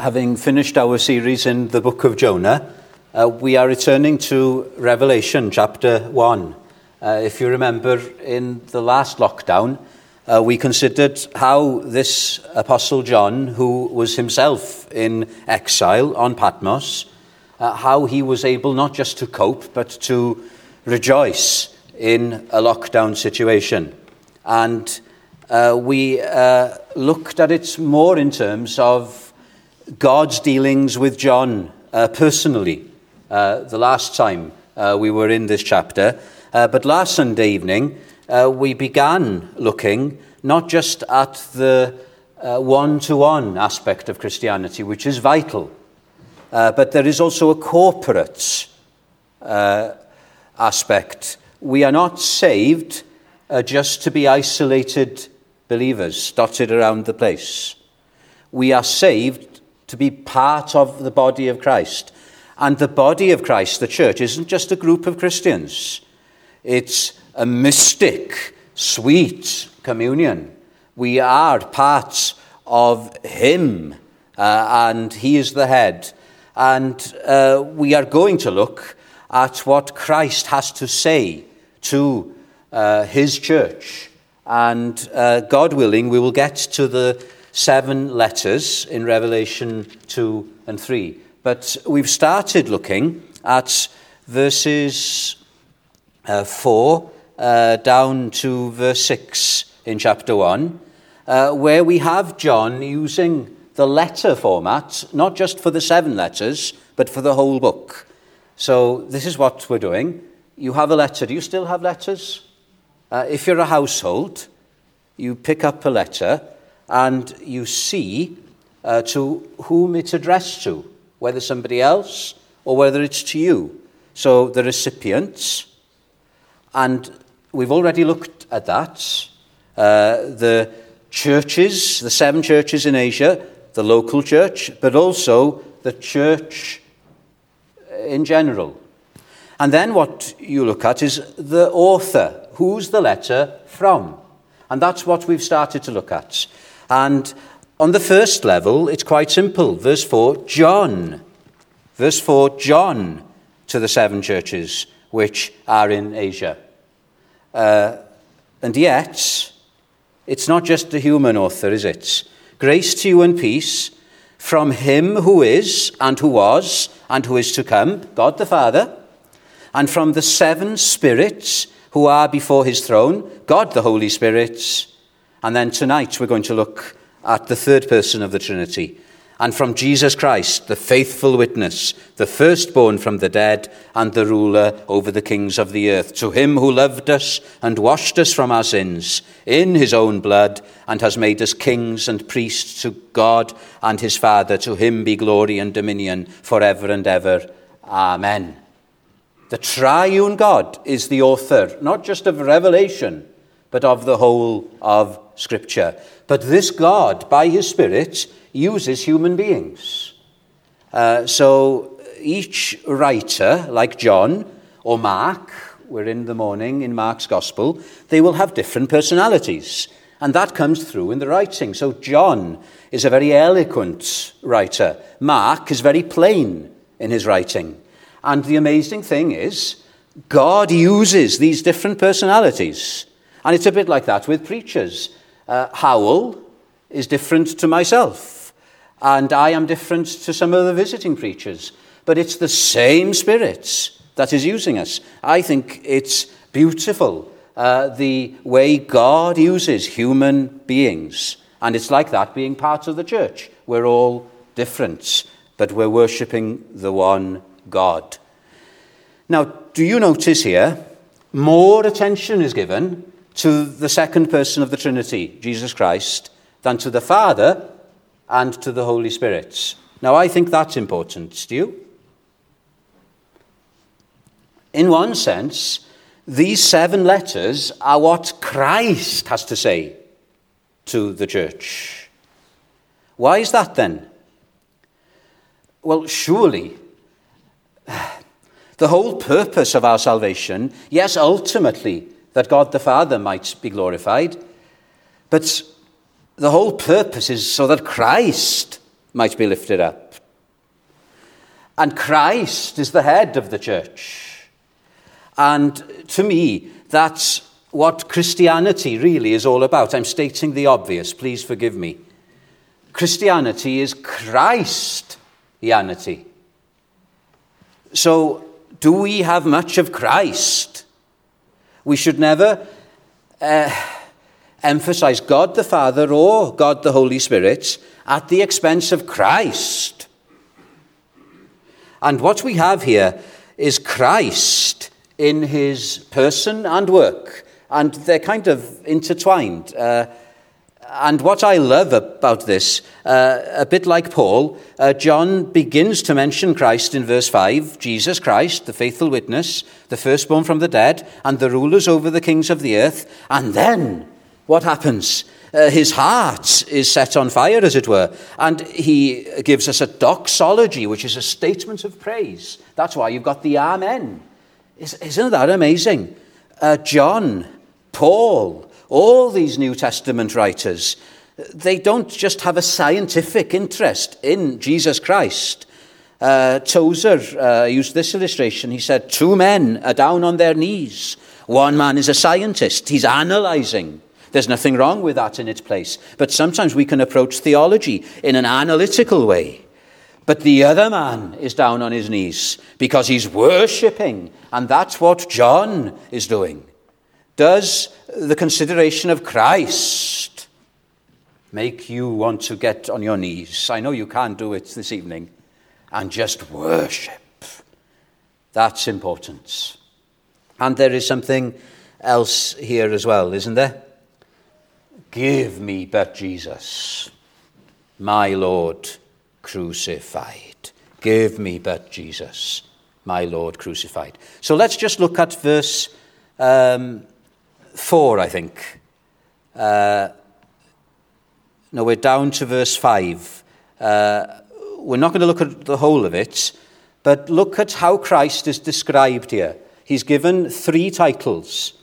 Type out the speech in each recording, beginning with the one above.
having finished our series in the book of Jonah, uh, we are returning to Revelation chapter 1. Uh, if you remember, in the last lockdown, uh, we considered how this Apostle John, who was himself in exile on Patmos, uh, how he was able not just to cope, but to rejoice in a lockdown situation. And uh, we uh, looked at it more in terms of God's dealings with John uh, personally uh, the last time uh, we were in this chapter. Uh, but last Sunday evening, we began looking not just at the one to one aspect of Christianity, which is vital, but there is also a corporate aspect. We are not saved just to be isolated believers dotted around the place. We are saved to be part of the body of Christ. And the body of Christ, the church, isn't just a group of Christians, it's a mystic, sweet communion. We are parts of Him, uh, and He is the head. And uh, we are going to look at what Christ has to say to uh, His church and uh, God willing, we will get to the seven letters in Revelation 2 and 3. But we've started looking at verses uh, 4 uh, down to verse 6 in chapter 1, uh, where we have John using the letter format, not just for the seven letters, but for the whole book. So this is what we're doing. You have a letter. Do you still have letters? Uh, if you're a household, you pick up a letter and you see uh, to whom it's addressed to, whether somebody else or whether it's to you. So the recipients, and we've already looked at that. Uh, the churches, the seven churches in Asia, the local church, but also the church in general. And then what you look at is the author. Who's the letter from? And that's what we've started to look at. And on the first level, it's quite simple. Verse 4, John. Verse 4, John to the seven churches which are in Asia. Uh, and yet, it's not just a human author, is it? Grace to you and peace from him who is, and who was, and who is to come, God the Father, and from the seven spirits who are before his throne, God the Holy Spirit. And then tonight we're going to look at the third person of the Trinity. And from Jesus Christ, the faithful witness, the firstborn from the dead, and the ruler over the kings of the earth, to him who loved us and washed us from our sins in his own blood, and has made us kings and priests to God and his Father, to him be glory and dominion forever and ever. Amen. The triune God is the author, not just of Revelation, but of the whole of Scripture. But this God, by His Spirit, uses human beings. Uh, so each writer, like John or Mark, we're in the morning in Mark's Gospel, they will have different personalities. And that comes through in the writing. So John is a very eloquent writer. Mark is very plain in his writing. And the amazing thing is, God uses these different personalities. And it's a bit like that with preachers. Uh, Howell is different to myself, and I am different to some of the visiting preachers. But it's the same Spirit that is using us. I think it's beautiful uh, the way God uses human beings. And it's like that being part of the church. We're all different, but we're worshipping the one God. Now, do you notice here, more attention is given to the second person of the Trinity, Jesus Christ, than to the Father and to the Holy Spirit. Now, I think that's important. Do you? In one sense, these seven letters are what Christ has to say to the church. Why is that then? Well, surely the whole purpose of our salvation, yes, ultimately, that God the Father might be glorified, but the whole purpose is so that Christ might be lifted up. And Christ is the head of the church. And to me, that's what Christianity really is all about. I'm stating the obvious, please forgive me. Christianity is Christianity. So, do we have much of Christ? We should never uh, emphasize God the Father or God the Holy Spirit at the expense of Christ. And what we have here is Christ in his person and work, and they're kind of intertwined. Uh, and what I love about this, uh, a bit like Paul, uh, John begins to mention Christ in verse 5 Jesus Christ, the faithful witness, the firstborn from the dead, and the rulers over the kings of the earth. And then what happens? Uh, his heart is set on fire, as it were, and he gives us a doxology, which is a statement of praise. That's why you've got the Amen. Isn't that amazing? Uh, John, Paul, all these New Testament writers, they don't just have a scientific interest in Jesus Christ. Uh, Tozer uh, used this illustration. He said, Two men are down on their knees. One man is a scientist, he's analyzing. There's nothing wrong with that in its place. But sometimes we can approach theology in an analytical way. But the other man is down on his knees because he's worshipping. And that's what John is doing. Does the consideration of Christ make you want to get on your knees? I know you can't do it this evening. And just worship. That's important. And there is something else here as well, isn't there? Give me but Jesus, my Lord crucified. Give me but Jesus, my Lord crucified. So let's just look at verse um, 4, I think. Uh, no, we're down to verse 5. Uh, we're not going to look at the whole of it, but look at how Christ is described here. He's given three titles.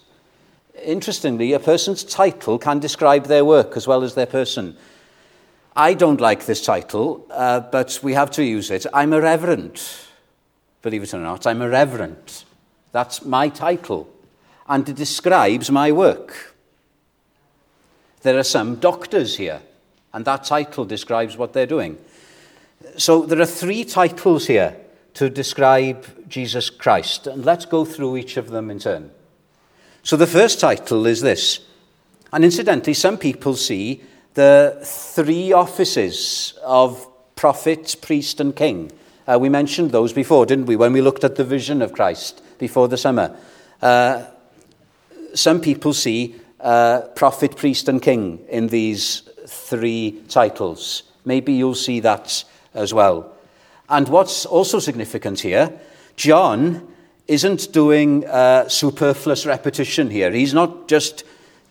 Interestingly, a person's title can describe their work as well as their person. I don't like this title, uh, but we have to use it. I'm a reverend. Believe it or not, I'm a reverend. That's my title and it describes my work. There are some doctors here, and that title describes what they're doing. So there are three titles here to describe Jesus Christ, and let's go through each of them in turn. So the first title is this, and incidentally, some people see the three offices of prophet, priest, and king. Uh, we mentioned those before, didn't we, when we looked at the vision of Christ before the summer? Uh, some people see uh, prophet, priest, and king in these three titles. Maybe you'll see that as well. And what's also significant here, John isn't doing uh, superfluous repetition here. He's not just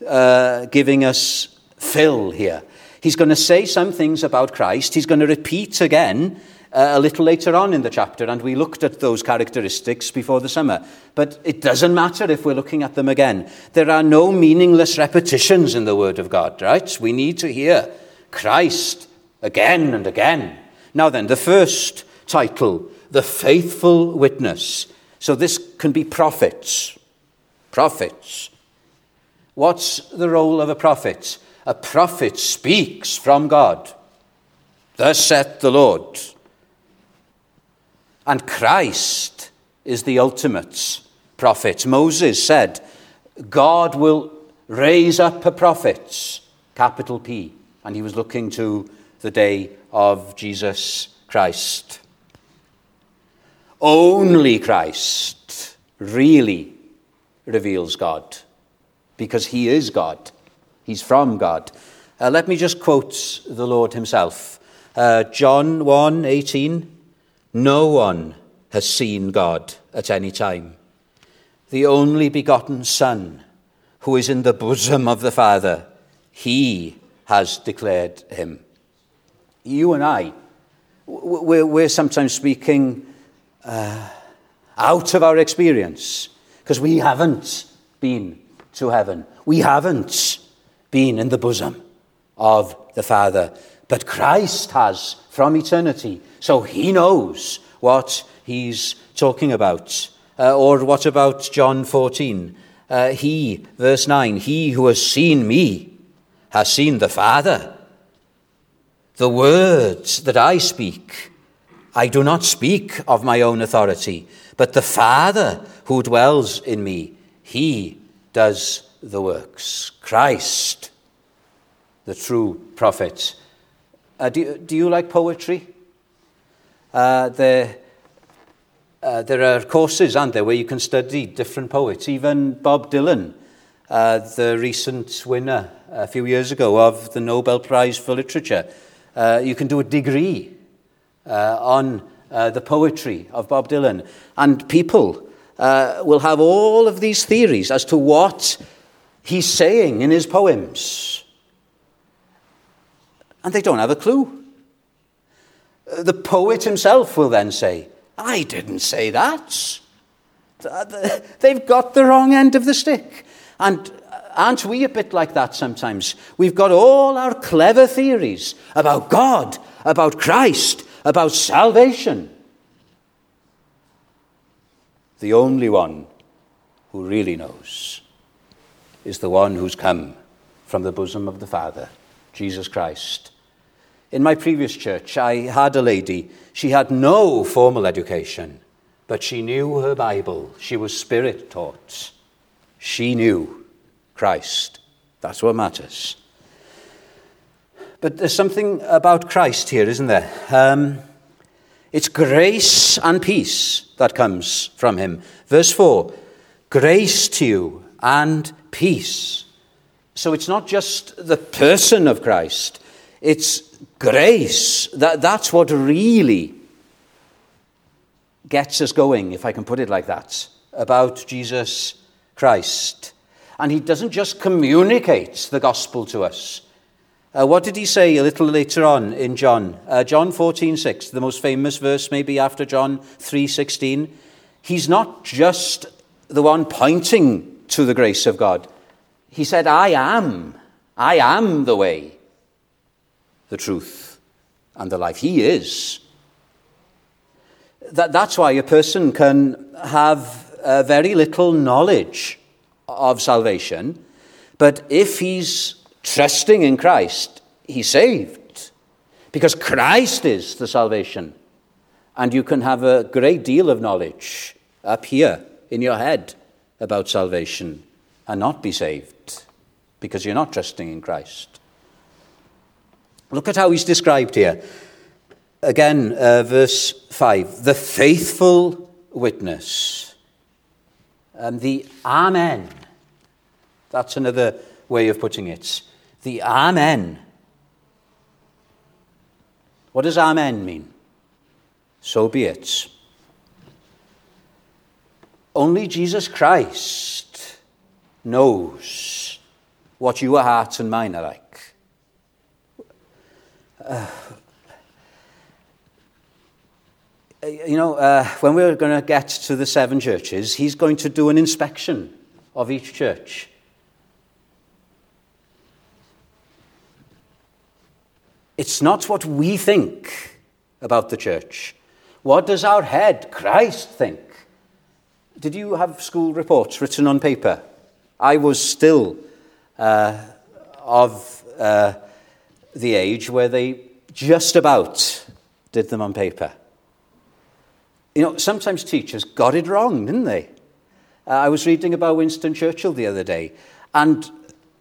uh, giving us fill here. He's going to say some things about Christ. He's going to repeat again uh, a little later on in the chapter, and we looked at those characteristics before the summer. But it doesn't matter if we're looking at them again. There are no meaningless repetitions in the Word of God, right? We need to hear Christ again and again. Now, then, the first title, The Faithful Witness. So this can be prophets. Prophets. What's the role of a prophet? A prophet speaks from God. Thus saith the Lord. And Christ is the ultimate prophet. Moses said, God will raise up a prophet, capital P. And he was looking to the day of Jesus Christ. Only Christ really reveals God because he is God. He's from God. Uh, let me just quote the Lord himself. Uh, John 1 18. No one has seen God at any time. The only begotten Son, who is in the bosom of the Father, he has declared him. You and I, we're, sometimes speaking uh, out of our experience because we haven't been to heaven. We haven't been in the bosom of the Father. but Christ has from eternity. So he knows what he's talking about. Uh, or what about John 14? Uh, he, verse 9, he who has seen me has seen the Father. The words that I speak, I do not speak of my own authority, but the Father who dwells in me, he does the works. Christ, the true prophet. Uh, do, do you like poetry? Uh, there, uh, there are courses, aren't there, where you can study different poets. Even Bob Dylan, uh, the recent winner a few years ago of the Nobel Prize for Literature, uh, you can do a degree uh, on uh, the poetry of Bob Dylan. And people uh, will have all of these theories as to what he's saying in his poems. And they don't have a clue. The poet himself will then say, I didn't say that. They've got the wrong end of the stick. And uh, aren't we a bit like that sometimes? We've got all our clever theories about God, about Christ, about salvation. The only one who really knows is the one who's come from the bosom of the Father, Jesus Christ. In my previous church, I had a lady. She had no formal education, but she knew her Bible. She was spirit taught. She knew Christ. That's what matters. But there's something about Christ here, isn't there? Um, it's grace and peace that comes from him. Verse 4 Grace to you and peace. So it's not just the person of Christ, it's grace. That, that's what really gets us going, if I can put it like that, about Jesus Christ. And he doesn't just communicate the gospel to us. Uh, what did he say a little later on in John? Uh, John 14, 6, the most famous verse maybe after John 3:16. He's not just the one pointing to the grace of God. He said, I am. I am the way, the truth, and the life. He is. That, that's why a person can have uh, very little knowledge of salvation, but if he's trusting in Christ, he's saved. Because Christ is the salvation. And you can have a great deal of knowledge up here in your head about salvation and not be saved because you're not trusting in Christ. Look at how he's described here. Again, uh, verse 5 the faithful witness. And the Amen. That's another way of putting it. The Amen. What does Amen mean? So be it. Only Jesus Christ knows what your heart and mine are like. Uh, you know, uh, when we're going to get to the seven churches, he's going to do an inspection of each church. It's not what we think about the church. What does our head, Christ, think? Did you have school reports written on paper? I was still uh, of uh, the age where they just about did them on paper. You know, sometimes teachers got it wrong, didn't they? Uh, I was reading about Winston Churchill the other day, and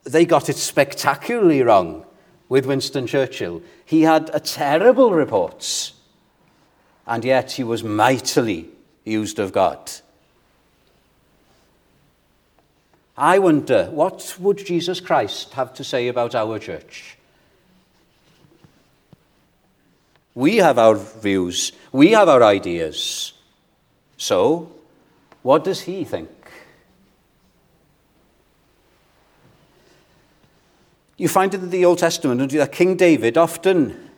they got it spectacularly wrong with Winston Churchill. He had a terrible reports, and yet he was mightily used of God. I wonder, what would Jesus Christ have to say about our church? We have our views, we have our ideas. So, what does he think? You find it in the Old Testament that King David often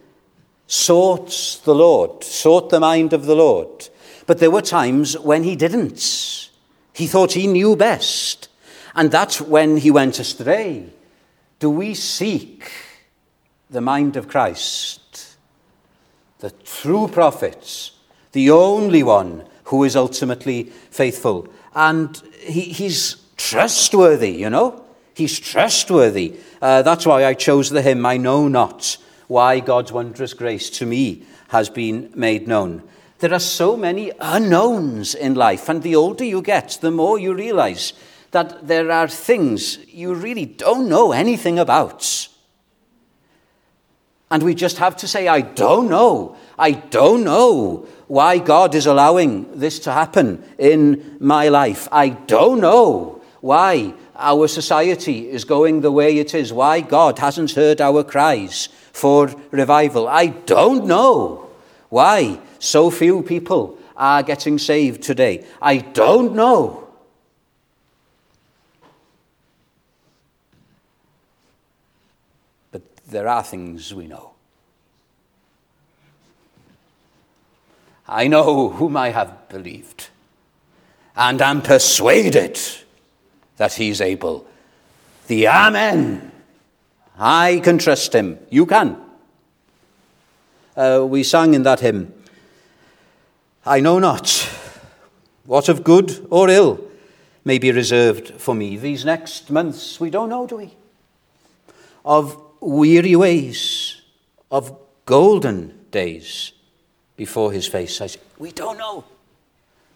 sought the Lord, sought the mind of the Lord. But there were times when he didn't. He thought he knew best. And that's when he went astray. Do we seek the mind of Christ, the true prophet, the only one who is ultimately faithful. And he, he's trustworthy, you know? He's trustworthy. Uh, that's why I chose the hymn, I Know Not Why God's Wondrous Grace to Me Has Been Made Known. There are so many unknowns in life, and the older you get, the more you realize that there are things you really don't know anything about. And we just have to say, I don't know. I don't know why God is allowing this to happen in my life. I don't know why our society is going the way it is, why God hasn't heard our cries for revival. I don't know why so few people are getting saved today. I don't know. But there are things we know. I know whom I have believed, and am persuaded that he's able. The Amen. I can trust him. You can. Uh, we sang in that hymn, I know not what of good or ill may be reserved for me these next months. We don't know, do we? Of weary ways, of golden days before his face. We don't know.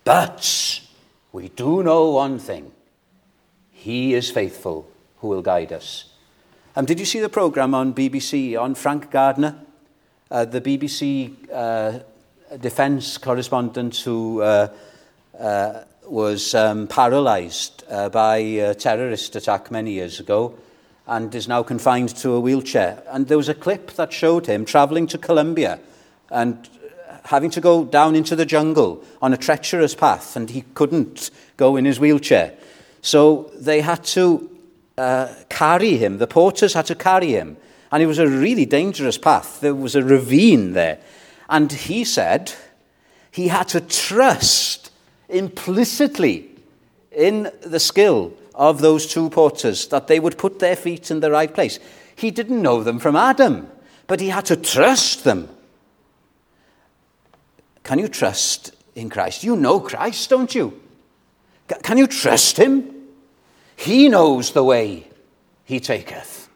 But we do know one thing He is faithful who will guide us. Um, did you see the programme on BBC on Frank Gardner? Uh, the BBC uh, defence correspondent who uh, uh, was um, paralysed uh, by a terrorist attack many years ago and is now confined to a wheelchair. And there was a clip that showed him travelling to Colombia and having to go down into the jungle on a treacherous path, and he couldn't go in his wheelchair. So they had to uh, carry him. The porters had to carry him. And it was a really dangerous path. There was a ravine there. And he said he had to trust implicitly in the skill of those two porters that they would put their feet in the right place. He didn't know them from Adam, but he had to trust them can you trust in Christ? You know Christ, don't you? Can you trust him? He knows the way he taketh.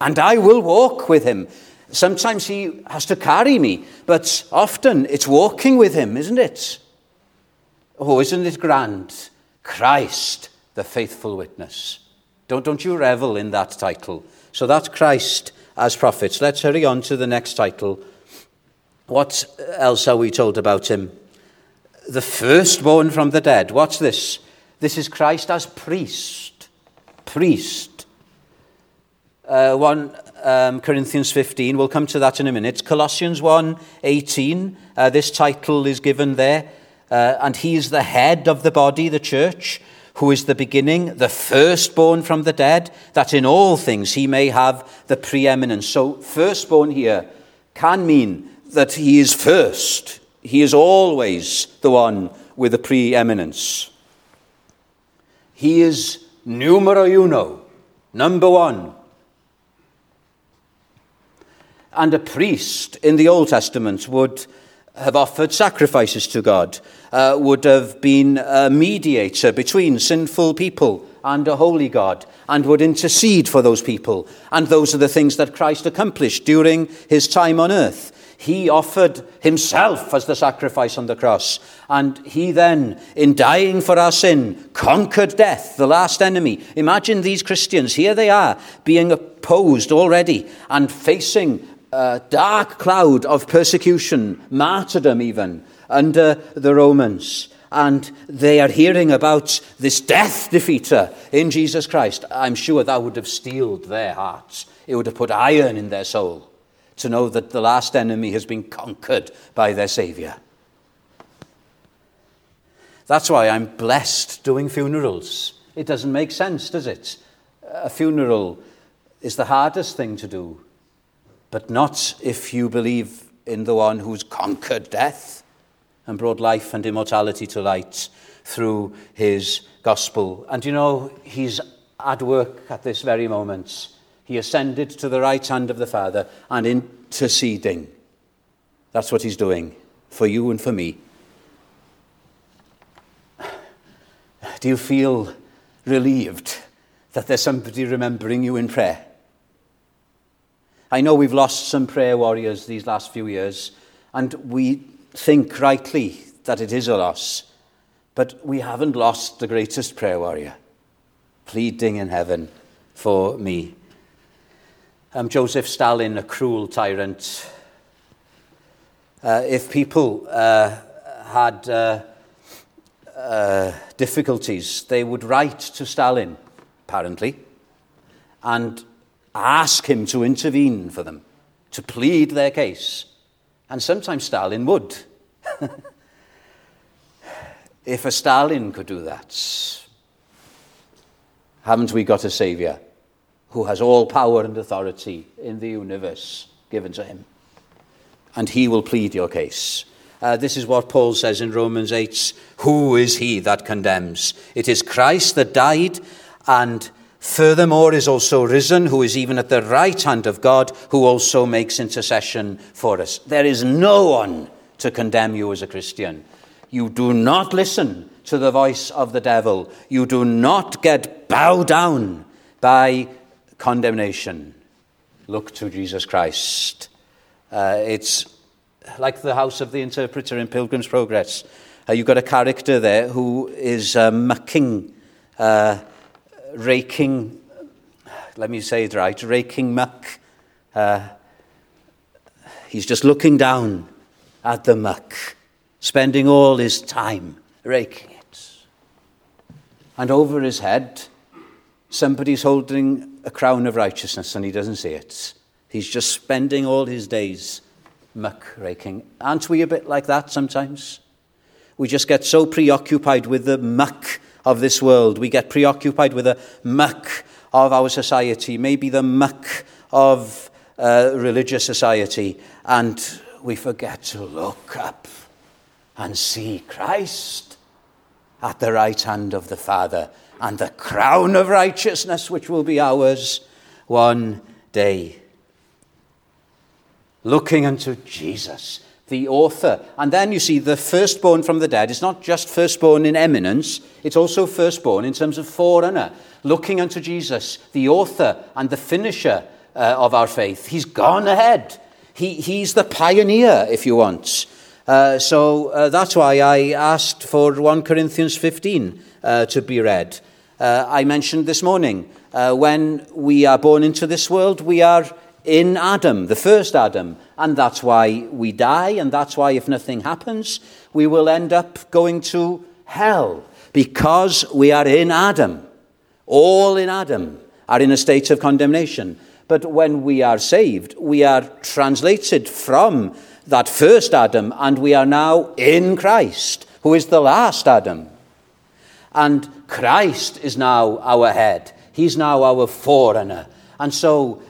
And I will walk with him. Sometimes he has to carry me, but often it's walking with him, isn't it? Oh, isn't it grand? Christ, the faithful witness. Don't, don't you revel in that title? So that's Christ as prophets. Let's hurry on to the next title what else are we told about him? The firstborn from the dead. What's this? This is Christ as priest. Priest. Uh, 1 um, Corinthians 15, we'll come to that in a minute. Colossians 1 18, uh, this title is given there. Uh, and he is the head of the body, the church, who is the beginning, the firstborn from the dead, that in all things he may have the preeminence. So, firstborn here can mean that he is first. He is always the one with the preeminence. He is numero uno, number one. And a priest in the Old Testament would have offered sacrifices to God, uh, would have been a mediator between sinful people and a holy God, and would intercede for those people. And those are the things that Christ accomplished during his time on earth. He offered himself as the sacrifice on the cross. And he then, in dying for our sin, conquered death, the last enemy. Imagine these Christians, here they are, being opposed already and facing a dark cloud of persecution, martyrdom even, under the Romans. And they are hearing about this death defeater in Jesus Christ. I'm sure that would have steeled their hearts. It would have put iron in their soul to know that the last enemy has been conquered by their Saviour. That's why I'm blessed doing funerals. It doesn't make sense, does it? A funeral is the hardest thing to do, but not if you believe in the one who's conquered death and brought life and immortality to light through his gospel. And you know, he's at work at this very moment He ascended to the right hand of the Father and interceding. That's what he's doing for you and for me. Do you feel relieved that there's somebody remembering you in prayer? I know we've lost some prayer warriors these last few years, and we think rightly that it is a loss, but we haven't lost the greatest prayer warrior, pleading in heaven for me. Um, Joseph Stalin, a cruel tyrant. Uh, if people uh, had uh, uh, difficulties, they would write to Stalin, apparently, and ask him to intervene for them, to plead their case. And sometimes Stalin would. if a Stalin could do that, haven't we got a saviour who has all power and authority in the universe given to him? And he will plead your case. Uh, this is what Paul says in Romans 8 Who is he that condemns? It is Christ that died and furthermore is also risen, who is even at the right hand of God, who also makes intercession for us. There is no one to condemn you as a Christian. You do not listen to the voice of the devil. You do not get bowed down by condemnation. Look to Jesus Christ. Uh, it's like the house of the interpreter in Pilgrim's Progress. Uh, you've got a character there who is uh, mucking, uh, raking, let me say it right, raking muck. Uh, he's just looking down at the muck, spending all his time raking it. And over his head, somebody's holding a crown of righteousness and he doesn't see it. He's just spending all his days muck raking. Aren't we a bit like that sometimes? We just get so preoccupied with the muck of this world. We get preoccupied with the muck of our society, maybe the muck of uh, religious society, and we forget to look up and see Christ at the right hand of the Father and the crown of righteousness which will be ours one day. Looking unto Jesus, the author. And then you see the firstborn from the dead is not just firstborn in eminence, it's also firstborn in terms of forerunner. Looking unto Jesus, the author and the finisher uh, of our faith. He's gone ahead. He, he's the pioneer, if you want. Uh, so uh, that's why I asked for 1 Corinthians 15 uh, to be read. Uh, I mentioned this morning, uh, when we are born into this world, we are in Adam, the first Adam, and that's why we die, and that's why if nothing happens, we will end up going to hell, because we are in Adam. All in Adam are in a state of condemnation. But when we are saved, we are translated from that first Adam, and we are now in Christ, who is the last Adam. And Christ is now our head. He's now our forerunner. And so,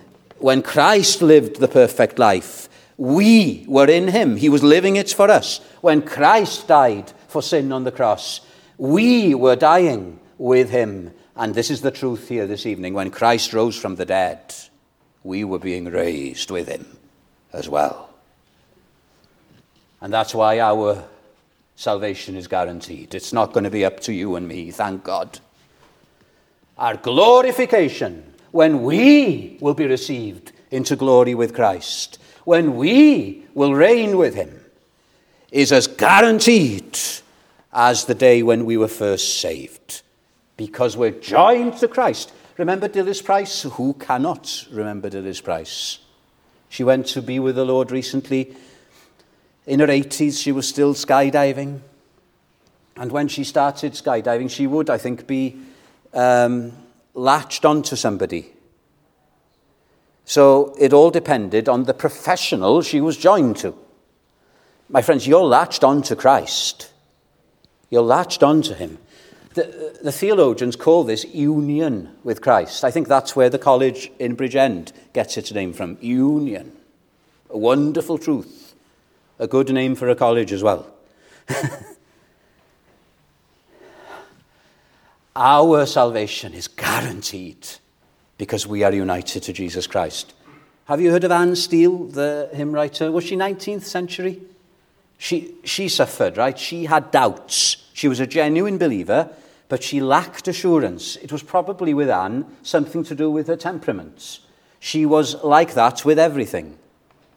when Christ lived the perfect life, we were in him. He was living it for us. When Christ died for sin on the cross, we were dying with him. And this is the truth here this evening. When Christ rose from the dead, we were being raised with him as well. And that's why our salvation is guaranteed. It's not going to be up to you and me, thank God. Our glorification, when we will be received into glory with Christ, when we will reign with him, is as guaranteed as the day when we were first saved, because we're joined to Christ. Remember Dilys Price? Who cannot remember Dilys Price? She went to be with the Lord recently. In her 80s, she was still skydiving. And when she started skydiving, she would, I think, be um, latched onto somebody. So it all depended on the professional she was joined to. My friends, you're latched onto Christ. You're latched onto Him. The, the, theologians call this union with Christ. I think that's where the college in Bridgend gets its name from union. A wonderful truth. A good name for a college as well. Our salvation is guaranteed because we are united to Jesus Christ. Have you heard of Anne Steele, the hymn writer? Was she 19th century? She, she suffered, right? She had doubts. She was a genuine believer, but she lacked assurance. It was probably with Anne something to do with her temperament. She was like that with everything.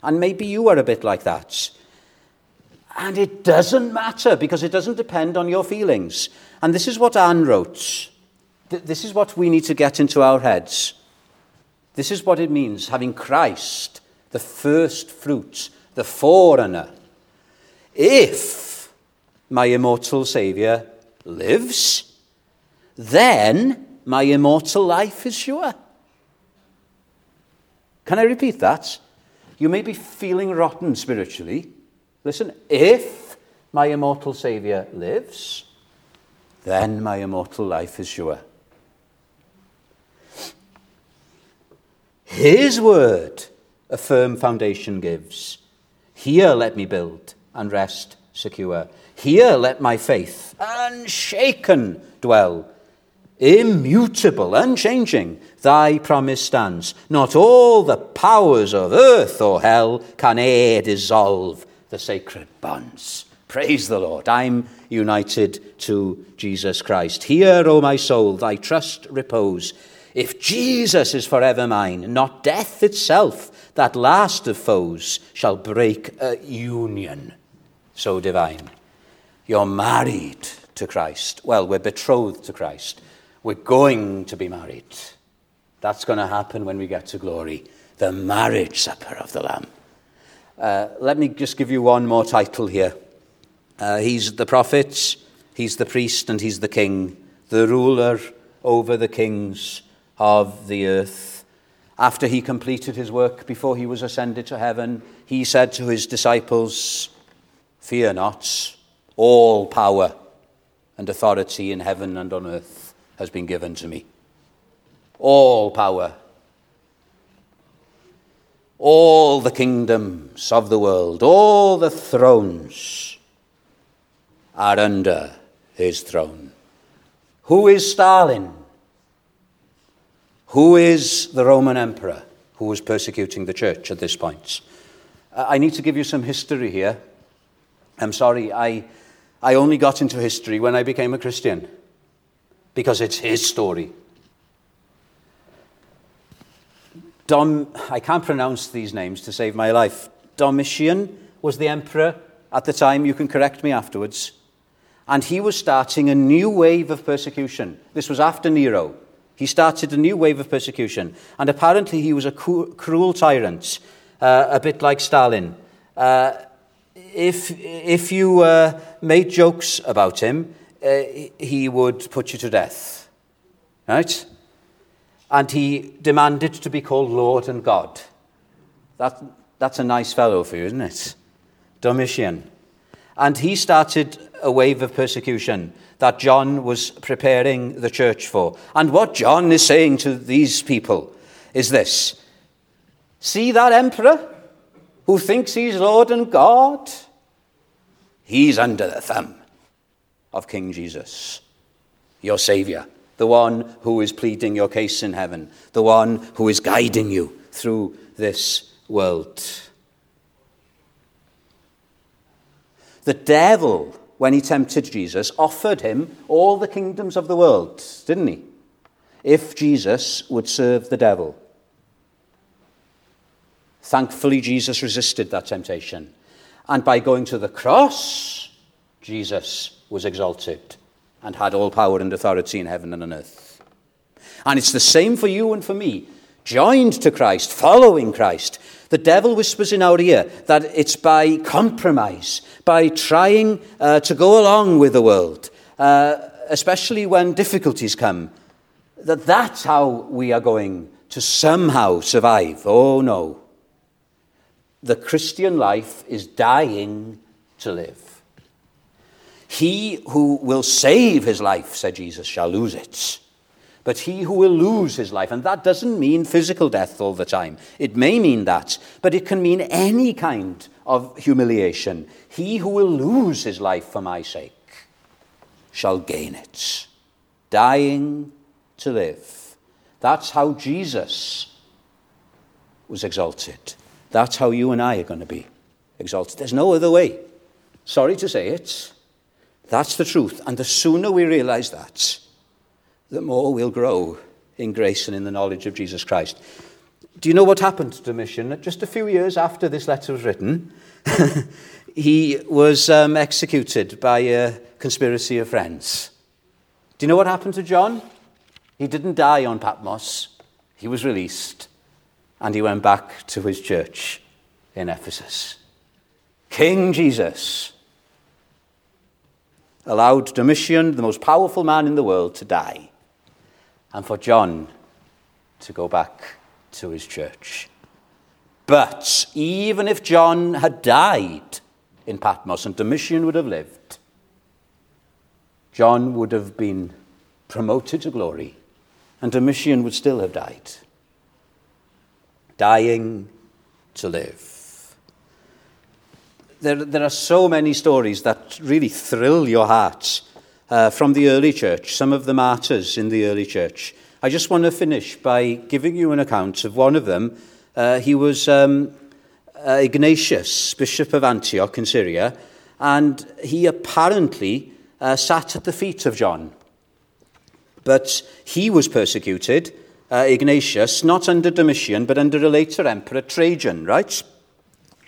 And maybe you are a bit like that. And it doesn't matter because it doesn't depend on your feelings. And this is what Anne wrote. This is what we need to get into our heads. This is what it means having Christ, the first fruits, the forerunner. If my immortal Saviour lives, then my immortal life is sure. Can I repeat that? You may be feeling rotten spiritually. Listen, if my immortal Saviour lives, then my immortal life is sure. His word a firm foundation gives. Here let me build and rest secure. Here let my faith unshaken dwell. Immutable, unchanging, thy promise stands. Not all the powers of earth or hell can e'er dissolve the sacred bonds. Praise the Lord. I'm united to Jesus Christ. Here, O my soul, thy trust repose. If Jesus is forever mine, not death itself, that last of foes, shall break a union so divine. You're married to Christ. Well, we're betrothed to Christ. We're going to be married. That's going to happen when we get to glory. The marriage supper of the Lamb. Uh, let me just give you one more title here. Uh, he's the prophet, he's the priest, and he's the king, the ruler over the kings of the earth. After he completed his work, before he was ascended to heaven, he said to his disciples, Fear not, all power and authority in heaven and on earth has been given to me. All power, all the kingdoms of the world, all the thrones are under his throne. Who is Stalin? Who is the Roman emperor who was persecuting the church at this point? Uh, I need to give you some history here. I'm sorry, I, I only got into history when I became a Christian because it's his story. Dom, I can't pronounce these names to save my life. Domitian was the emperor at the time. You can correct me afterwards. And he was starting a new wave of persecution. This was after Nero. He started a new wave of persecution. And apparently, he was a cruel tyrant, uh, a bit like Stalin. Uh, if, if you uh, made jokes about him, uh, he would put you to death. Right? And he demanded to be called Lord and God. That, that's a nice fellow for you, isn't it? Domitian. And he started a wave of persecution that John was preparing the church for. And what John is saying to these people is this See that emperor who thinks he's Lord and God? He's under the thumb of King Jesus, your Saviour, the one who is pleading your case in heaven, the one who is guiding you through this world. The devil, when he tempted Jesus, offered him all the kingdoms of the world, didn't he? If Jesus would serve the devil. Thankfully, Jesus resisted that temptation. And by going to the cross, Jesus was exalted and had all power and authority in heaven and on earth. And it's the same for you and for me. Joined to Christ, following Christ. The devil whispers in our ear that it's by compromise, by trying uh, to go along with the world, uh, especially when difficulties come, that that's how we are going to somehow survive. Oh no. The Christian life is dying to live. He who will save his life, said Jesus, shall lose it. But he who will lose his life, and that doesn't mean physical death all the time. It may mean that, but it can mean any kind of humiliation. He who will lose his life for my sake shall gain it. Dying to live. That's how Jesus was exalted. That's how you and I are going to be exalted. There's no other way. Sorry to say it. That's the truth. And the sooner we realize that, the more we'll grow in grace and in the knowledge of Jesus Christ. Do you know what happened to Domitian? Just a few years after this letter was written, he was um, executed by a conspiracy of friends. Do you know what happened to John? He didn't die on Patmos, he was released, and he went back to his church in Ephesus. King Jesus allowed Domitian, the most powerful man in the world, to die, and for John to go back to his church. But even if John had died in Patmos and Domitian would have lived, John would have been promoted to glory, and Domitian would still have died. Dying to live. There, there are so many stories that really thrill your hearts uh, from the early church, some of the martyrs in the early church. I just want to finish by giving you an account of one of them. Uh, he was um, uh, Ignatius, Bishop of Antioch in Syria, and he apparently uh, sat at the feet of John. But he was persecuted, uh, Ignatius, not under Domitian, but under a later emperor, Trajan, right?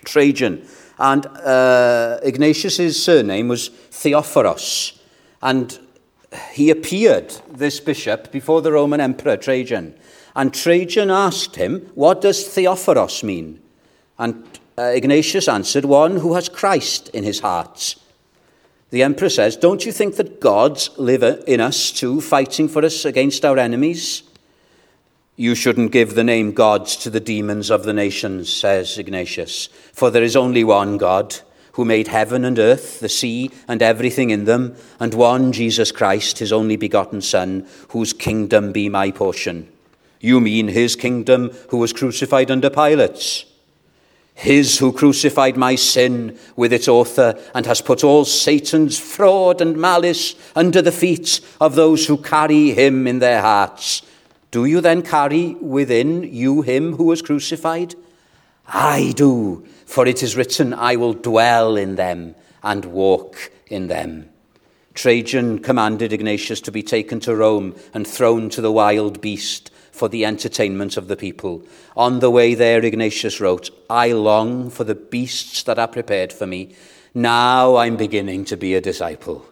Trajan. And uh, Ignatius's surname was Theophoros. And he appeared, this bishop, before the Roman Emperor Trajan. And Trajan asked him, What does Theophoros mean? And uh, Ignatius answered, One who has Christ in his heart. The emperor says, Don't you think that gods live in us too, fighting for us against our enemies? You shouldn't give the name gods to the demons of the nations, says Ignatius, for there is only one God who made heaven and earth, the sea, and everything in them, and one, Jesus Christ, his only begotten Son, whose kingdom be my portion. You mean his kingdom who was crucified under Pilate? His who crucified my sin with its author and has put all Satan's fraud and malice under the feet of those who carry him in their hearts. Do you then carry within you him who was crucified? I do for it is written, I will dwell in them and walk in them. Trajan commanded Ignatius to be taken to Rome and thrown to the wild beast for the entertainment of the people. On the way there, Ignatius wrote, I long for the beasts that are prepared for me. Now I'm beginning to be a disciple.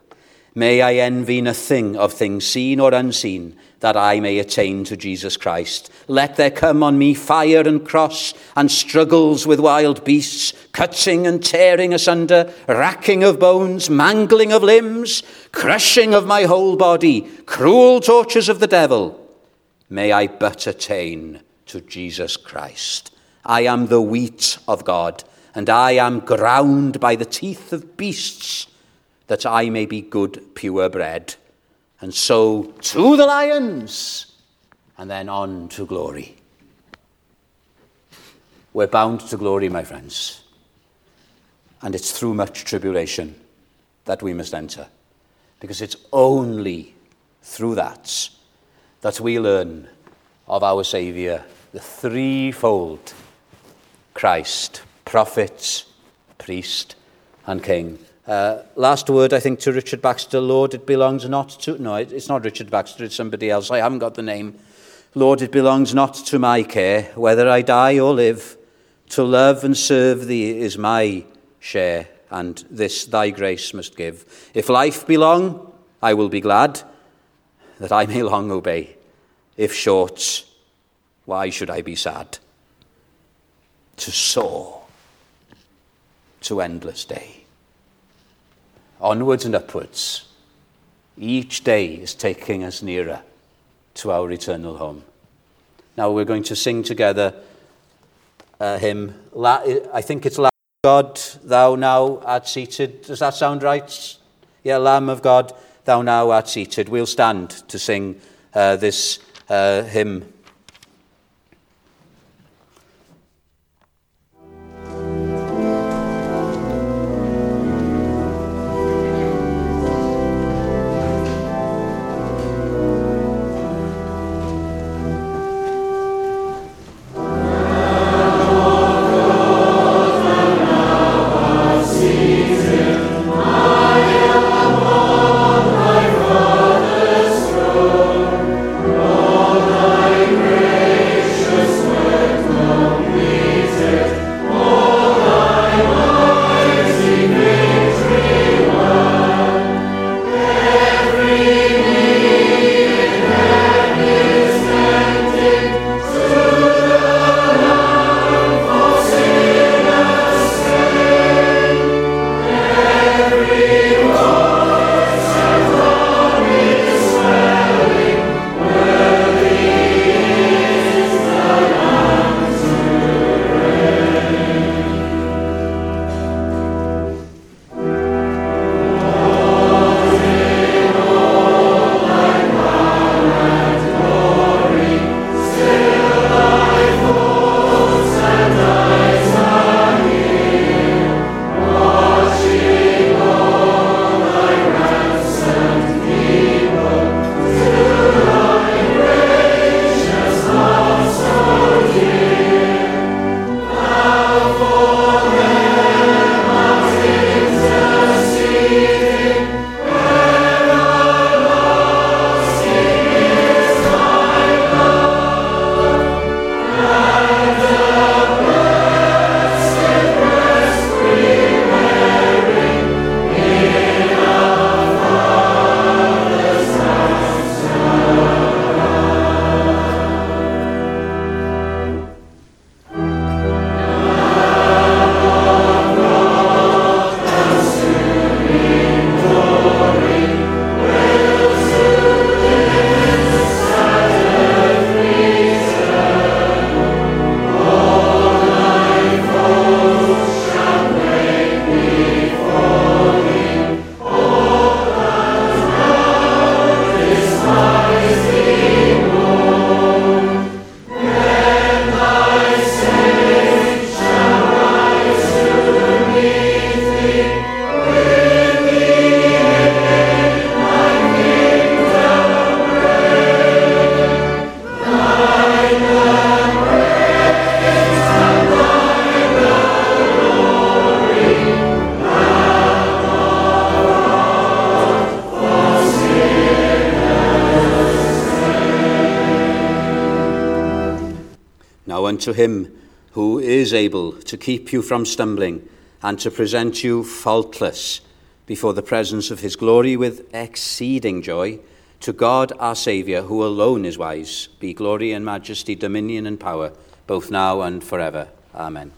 May I envy nothing of things seen or unseen, that I may attain to Jesus Christ. Let there come on me fire and cross, and struggles with wild beasts, cutting and tearing asunder, racking of bones, mangling of limbs, crushing of my whole body, cruel tortures of the devil. May I but attain to Jesus Christ. I am the wheat of God, and I am ground by the teeth of beasts that I may be good, pure bread. And so to the lions, and then on to glory. We're bound to glory, my friends. And it's through much tribulation that we must enter. Because it's only through that that we learn of our Saviour, the threefold Christ, prophet, priest, and king. Uh, last word, I think, to Richard Baxter. Lord, it belongs not to. No, it's not Richard Baxter, it's somebody else. I haven't got the name. Lord, it belongs not to my care, whether I die or live. To love and serve thee is my share, and this thy grace must give. If life be long, I will be glad that I may long obey. If short, why should I be sad? To soar to endless day onwards and upwards. Each day is taking us nearer to our eternal home. Now we're going to sing together a hymn. I think it's Lamb of God, thou now art seated. Does that sound right? Yeah, Lamb of God, thou now art seated. We'll stand to sing uh, this uh, hymn. you. Unto him who is able to keep you from stumbling and to present you faultless before the presence of his glory with exceeding joy. To God our Saviour, who alone is wise, be glory and majesty, dominion and power, both now and forever. Amen.